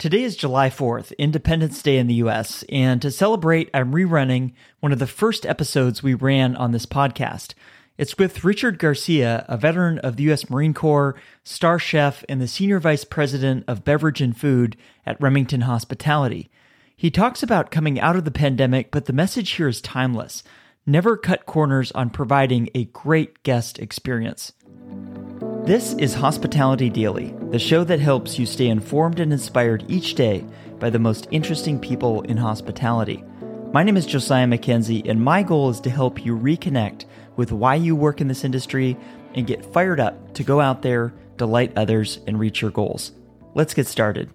Today is July 4th, Independence Day in the US, and to celebrate, I'm rerunning one of the first episodes we ran on this podcast. It's with Richard Garcia, a veteran of the US Marine Corps, star chef, and the senior vice president of beverage and food at Remington Hospitality. He talks about coming out of the pandemic, but the message here is timeless. Never cut corners on providing a great guest experience. This is Hospitality Daily, the show that helps you stay informed and inspired each day by the most interesting people in hospitality. My name is Josiah Mackenzie, and my goal is to help you reconnect with why you work in this industry and get fired up to go out there, delight others, and reach your goals. Let's get started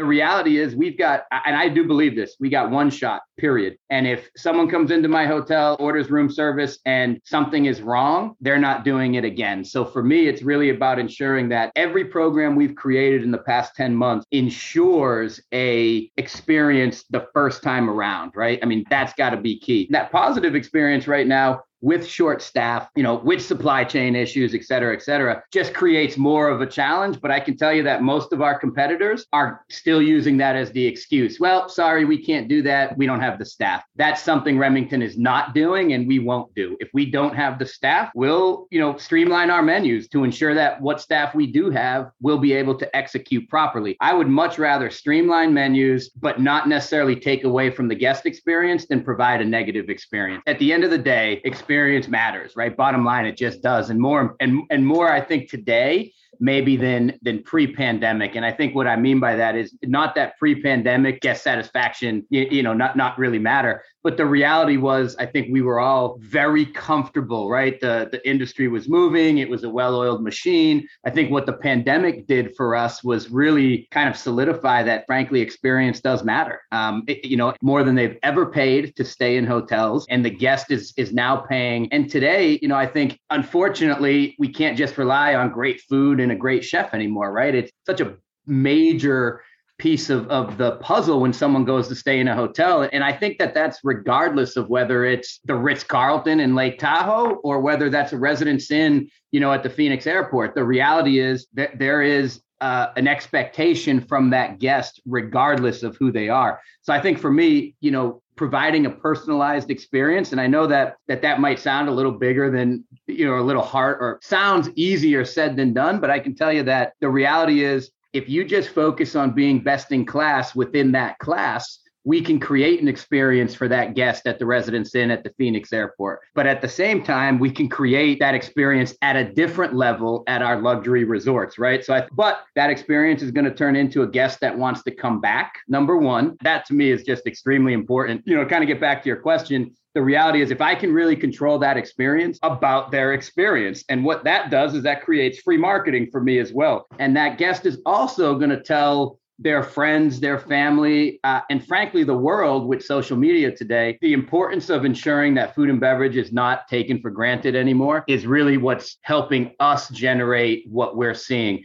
the reality is we've got and i do believe this we got one shot period and if someone comes into my hotel orders room service and something is wrong they're not doing it again so for me it's really about ensuring that every program we've created in the past 10 months ensures a experience the first time around right i mean that's got to be key that positive experience right now with short staff, you know, with supply chain issues, et cetera, et cetera, just creates more of a challenge. But I can tell you that most of our competitors are still using that as the excuse. Well, sorry, we can't do that. We don't have the staff. That's something Remington is not doing and we won't do. If we don't have the staff, we'll, you know, streamline our menus to ensure that what staff we do have will be able to execute properly. I would much rather streamline menus, but not necessarily take away from the guest experience than provide a negative experience. At the end of the day, experience experience matters, right? Bottom line, it just does. And more and and more, I think today maybe than than pre-pandemic. And I think what I mean by that is not that pre-pandemic guest satisfaction, you, you, know, not not really matter, but the reality was I think we were all very comfortable, right? The the industry was moving, it was a well-oiled machine. I think what the pandemic did for us was really kind of solidify that frankly experience does matter. Um, it, you know, more than they've ever paid to stay in hotels and the guest is is now paying. And today, you know, I think unfortunately we can't just rely on great food and a great chef anymore, right? It's such a major piece of, of the puzzle when someone goes to stay in a hotel. And I think that that's regardless of whether it's the Ritz Carlton in Lake Tahoe or whether that's a residence inn, you know, at the Phoenix airport. The reality is that there is uh, an expectation from that guest, regardless of who they are. So I think for me, you know, providing a personalized experience and i know that that that might sound a little bigger than you know a little hard or sounds easier said than done but i can tell you that the reality is if you just focus on being best in class within that class we can create an experience for that guest at the residence inn at the Phoenix airport. But at the same time, we can create that experience at a different level at our luxury resorts, right? So, I, but that experience is going to turn into a guest that wants to come back. Number one, that to me is just extremely important. You know, kind of get back to your question. The reality is, if I can really control that experience about their experience, and what that does is that creates free marketing for me as well. And that guest is also going to tell their friends, their family, uh, and frankly, the world with social media today, the importance of ensuring that food and beverage is not taken for granted anymore is really what's helping us generate what we're seeing.